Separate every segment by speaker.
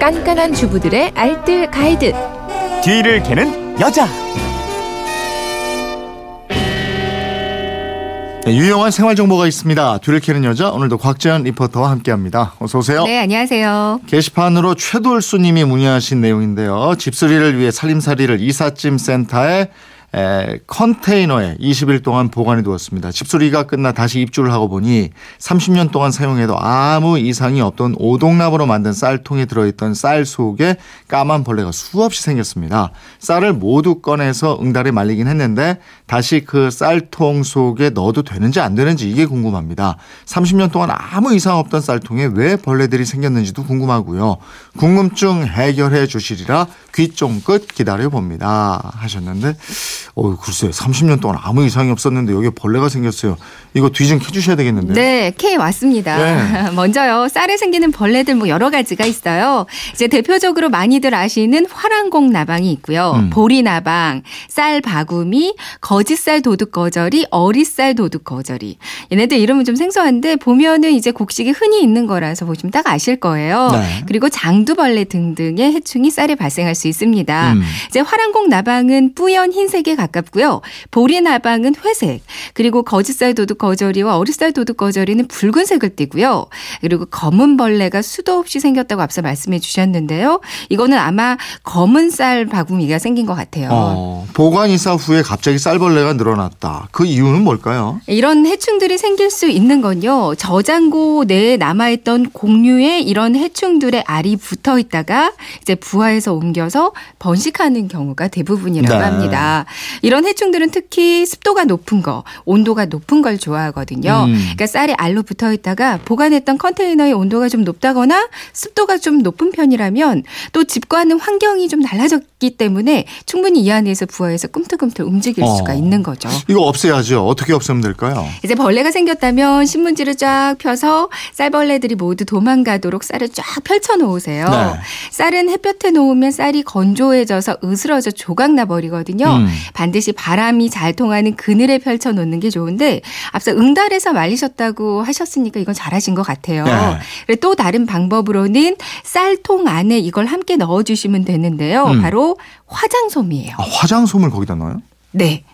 Speaker 1: 깐깐한 주부들의 알뜰 가이드.
Speaker 2: 뒤를 캐는 여자.
Speaker 3: 네, 유용한 생활 정보가 있습니다. 뒤를 캐는 여자 오늘도 곽재현 리포터와 함께합니다. 어서 오세요.
Speaker 4: 네, 안녕하세요.
Speaker 3: 게시판으로 최돌수님이 문의하신 내용인데요. 집수리를 위해 살림살이를 이삿짐 센터에 에, 컨테이너에 20일 동안 보관해 두었습니다. 집수리가 끝나 다시 입주를 하고 보니 30년 동안 사용해도 아무 이상이 없던 오동나무로 만든 쌀통에 들어있던 쌀 속에 까만 벌레가 수없이 생겼습니다. 쌀을 모두 꺼내서 응달에 말리긴 했는데 다시 그 쌀통 속에 넣어도 되는지 안 되는지 이게 궁금합니다. 30년 동안 아무 이상 없던 쌀통에 왜 벌레들이 생겼는지도 궁금하고요. 궁금증 해결해 주시리라 귀 쫑긋 기다려 봅니다. 하셨는데 어, 글쎄요. 30년 동안 아무 이상이 없었는데 여기에 벌레가 생겼어요. 이거 뒤 좀 캐주셔야 되겠는데요.
Speaker 4: 네, K 왔습니다.
Speaker 3: 네.
Speaker 4: 먼저요, 쌀에 생기는 벌레들 뭐 여러 가지가 있어요. 이제 대표적으로 많이들 아시는 화랑공 나방이 있고요.
Speaker 3: 음.
Speaker 4: 보리 나방, 쌀 바구미, 거짓쌀 도둑 거절이, 어리쌀 도둑 거절이. 얘네들 이름은 좀 생소한데 보면은 이제 곡식이 흔히 있는 거라서 보시면 딱 아실 거예요.
Speaker 3: 네.
Speaker 4: 그리고 장두벌레 등등의 해충이 쌀에 발생할 수 있습니다.
Speaker 3: 음.
Speaker 4: 이제 화랑공 나방은 뿌연 흰색 에 가깝고요. 보리 나방은 회색, 그리고 거짓살 도둑 거절이와 어리쌀 도둑 거절이는 붉은색을 띠고요. 그리고 검은 벌레가 수도 없이 생겼다고 앞서 말씀해 주셨는데요. 이거는 아마 검은 쌀 바구미가 생긴 것 같아요.
Speaker 3: 어, 보관 이사 후에 갑자기 쌀벌레가 늘어났다. 그 이유는 뭘까요?
Speaker 4: 이런 해충들이 생길 수 있는 건요. 저장고 내에 남아있던 공류에 이런 해충들의 알이 붙어 있다가 이제 부화해서 옮겨서 번식하는 경우가 대부분이라고
Speaker 3: 네.
Speaker 4: 합니다. 이런 해충들은 특히 습도가 높은 거, 온도가 높은 걸 좋아하거든요.
Speaker 3: 음.
Speaker 4: 그러니까 쌀이 알로 붙어 있다가 보관했던 컨테이너의 온도가 좀 높다거나 습도가 좀 높은 편이라면 또 집과는 환경이 좀 달라졌기 때문에 충분히 이 안에서 부화해서 꿈틀꿈틀 움직일
Speaker 3: 어.
Speaker 4: 수가 있는 거죠.
Speaker 3: 이거 없애야죠. 어떻게 없애면 될까요?
Speaker 4: 이제 벌레가 생겼다면 신문지를 쫙 펴서 쌀벌레들이 모두 도망가도록 쌀을 쫙 펼쳐 놓으세요.
Speaker 3: 네.
Speaker 4: 쌀은 햇볕에 놓으면 쌀이 건조해져서 으스러져 조각 나 버리거든요.
Speaker 3: 음.
Speaker 4: 반드시 바람이 잘 통하는 그늘에 펼쳐 놓는 게 좋은데 앞서 응달에서 말리셨다고 하셨으니까 이건 잘하신 것 같아요.
Speaker 3: 네.
Speaker 4: 또 다른 방법으로는 쌀통 안에 이걸 함께 넣어 주시면 되는데요.
Speaker 3: 음.
Speaker 4: 바로 화장솜이에요.
Speaker 3: 아, 화장솜을 거기다 넣어요?
Speaker 4: 네.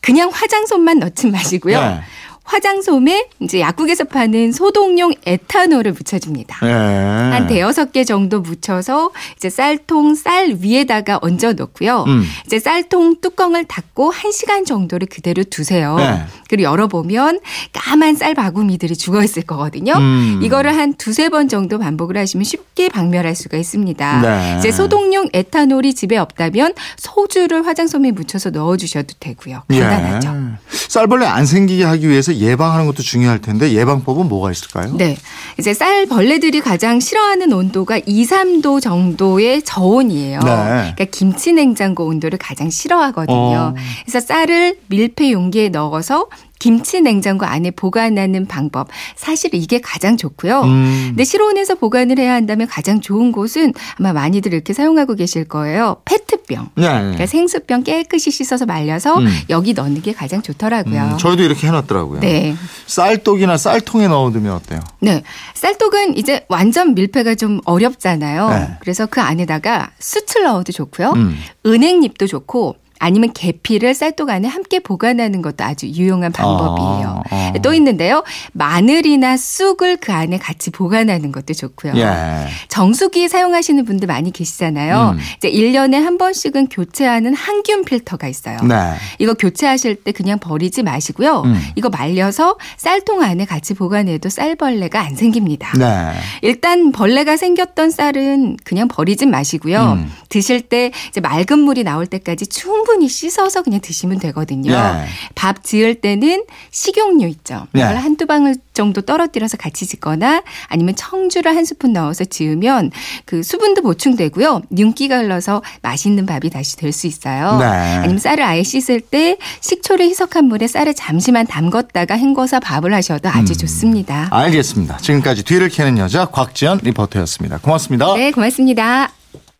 Speaker 4: 그냥 화장솜만 넣지 마시고요.
Speaker 3: 네.
Speaker 4: 화장솜에 이제 약국에서 파는 소독용 에탄올을 묻혀줍니다.
Speaker 3: 네.
Speaker 4: 한 대여섯 개 정도 묻혀서 이제 쌀통 쌀 위에다가 얹어 놓고요.
Speaker 3: 음.
Speaker 4: 이제 쌀통 뚜껑을 닫고 한 시간 정도를 그대로 두세요.
Speaker 3: 네.
Speaker 4: 그리고 열어보면 까만 쌀 바구미들이 죽어 있을 거거든요.
Speaker 3: 음.
Speaker 4: 이거를 한 두세 번 정도 반복을 하시면 쉽게 박멸할 수가 있습니다.
Speaker 3: 네.
Speaker 4: 이제 소독용 에탄올이 집에 없다면 소주를 화장솜에 묻혀서 넣어주셔도 되고요. 간단하죠.
Speaker 3: 예. 쌀벌레 안 생기게 하기 위해서 예방하는 것도 중요할 텐데 예방법은 뭐가 있을까요?
Speaker 4: 네. 이제 쌀 벌레들이 가장 싫어하는 온도가 2, 3도 정도의 저온이에요.
Speaker 3: 네.
Speaker 4: 그러니까 김치 냉장고 온도를 가장 싫어하거든요.
Speaker 3: 어.
Speaker 4: 그래서 쌀을 밀폐 용기에 넣어서 김치 냉장고 안에 보관하는 방법. 사실 이게 가장 좋고요.
Speaker 3: 음.
Speaker 4: 근데 실온에서 보관을 해야 한다면 가장 좋은 곳은 아마 많이들 이렇게 사용하고 계실 거예요. 페트병.
Speaker 3: 네.
Speaker 4: 그러니까 생수병 깨끗이 씻어서 말려서
Speaker 3: 음.
Speaker 4: 여기 넣는 게 가장 좋더라고요.
Speaker 3: 음, 저희도 이렇게 해놨더라고요.
Speaker 4: 네.
Speaker 3: 쌀독이나 쌀통에 넣어두면 어때요?
Speaker 4: 네. 쌀떡은 이제 완전 밀폐가 좀 어렵잖아요.
Speaker 3: 네.
Speaker 4: 그래서 그 안에다가 숯을 넣어도 좋고요.
Speaker 3: 음.
Speaker 4: 은행잎도 좋고 아니면 계피를 쌀떡 안에 함께 보관하는 것도 아주 유용한 방법이에요.
Speaker 3: 아, 아.
Speaker 4: 또 있는데요. 마늘이나 쑥을 그 안에 같이 보관하는 것도 좋고요.
Speaker 3: 예.
Speaker 4: 정수기 사용하시는 분들 많이 계시잖아요.
Speaker 3: 음.
Speaker 4: 이제 1년에 한 번씩은 교체하는 항균 필터가 있어요.
Speaker 3: 네.
Speaker 4: 이거 교체하실 때 그냥 버리지 마시고요.
Speaker 3: 음.
Speaker 4: 이거 말려서 쌀통 안에 같이 보관해도 쌀벌레가 안 생깁니다.
Speaker 3: 네.
Speaker 4: 일단 벌레가 생겼던 쌀은 그냥 버리지 마시고요.
Speaker 3: 음.
Speaker 4: 드실 때 이제 맑은 물이 나올 때까지 충분히 씻어서 그냥 드시면 되거든요.
Speaker 3: 예.
Speaker 4: 밥 지을 때는 식용유 있죠.
Speaker 3: 예.
Speaker 4: 이걸 한두 방울 정도 떨어뜨려서 같이 짓거나 아니면 청주를 한 스푼 넣어서 지으면 그 수분도 보충되고요. 윤기가 흘러서 맛있는 밥이 다시 될 수 있어요.
Speaker 3: 네.
Speaker 4: 아니면 쌀을 아예 씻을 때 식초를 희석한 물에 쌀을 잠시만 담궜다가 헹궈서 밥을 하셔도 아주
Speaker 3: 음.
Speaker 4: 좋습니다.
Speaker 3: 알겠습니다. 지금까지 뒤를 캐는 여자 곽지연 리포터였습니다. 고맙습니다.
Speaker 4: 네, 고맙습니다.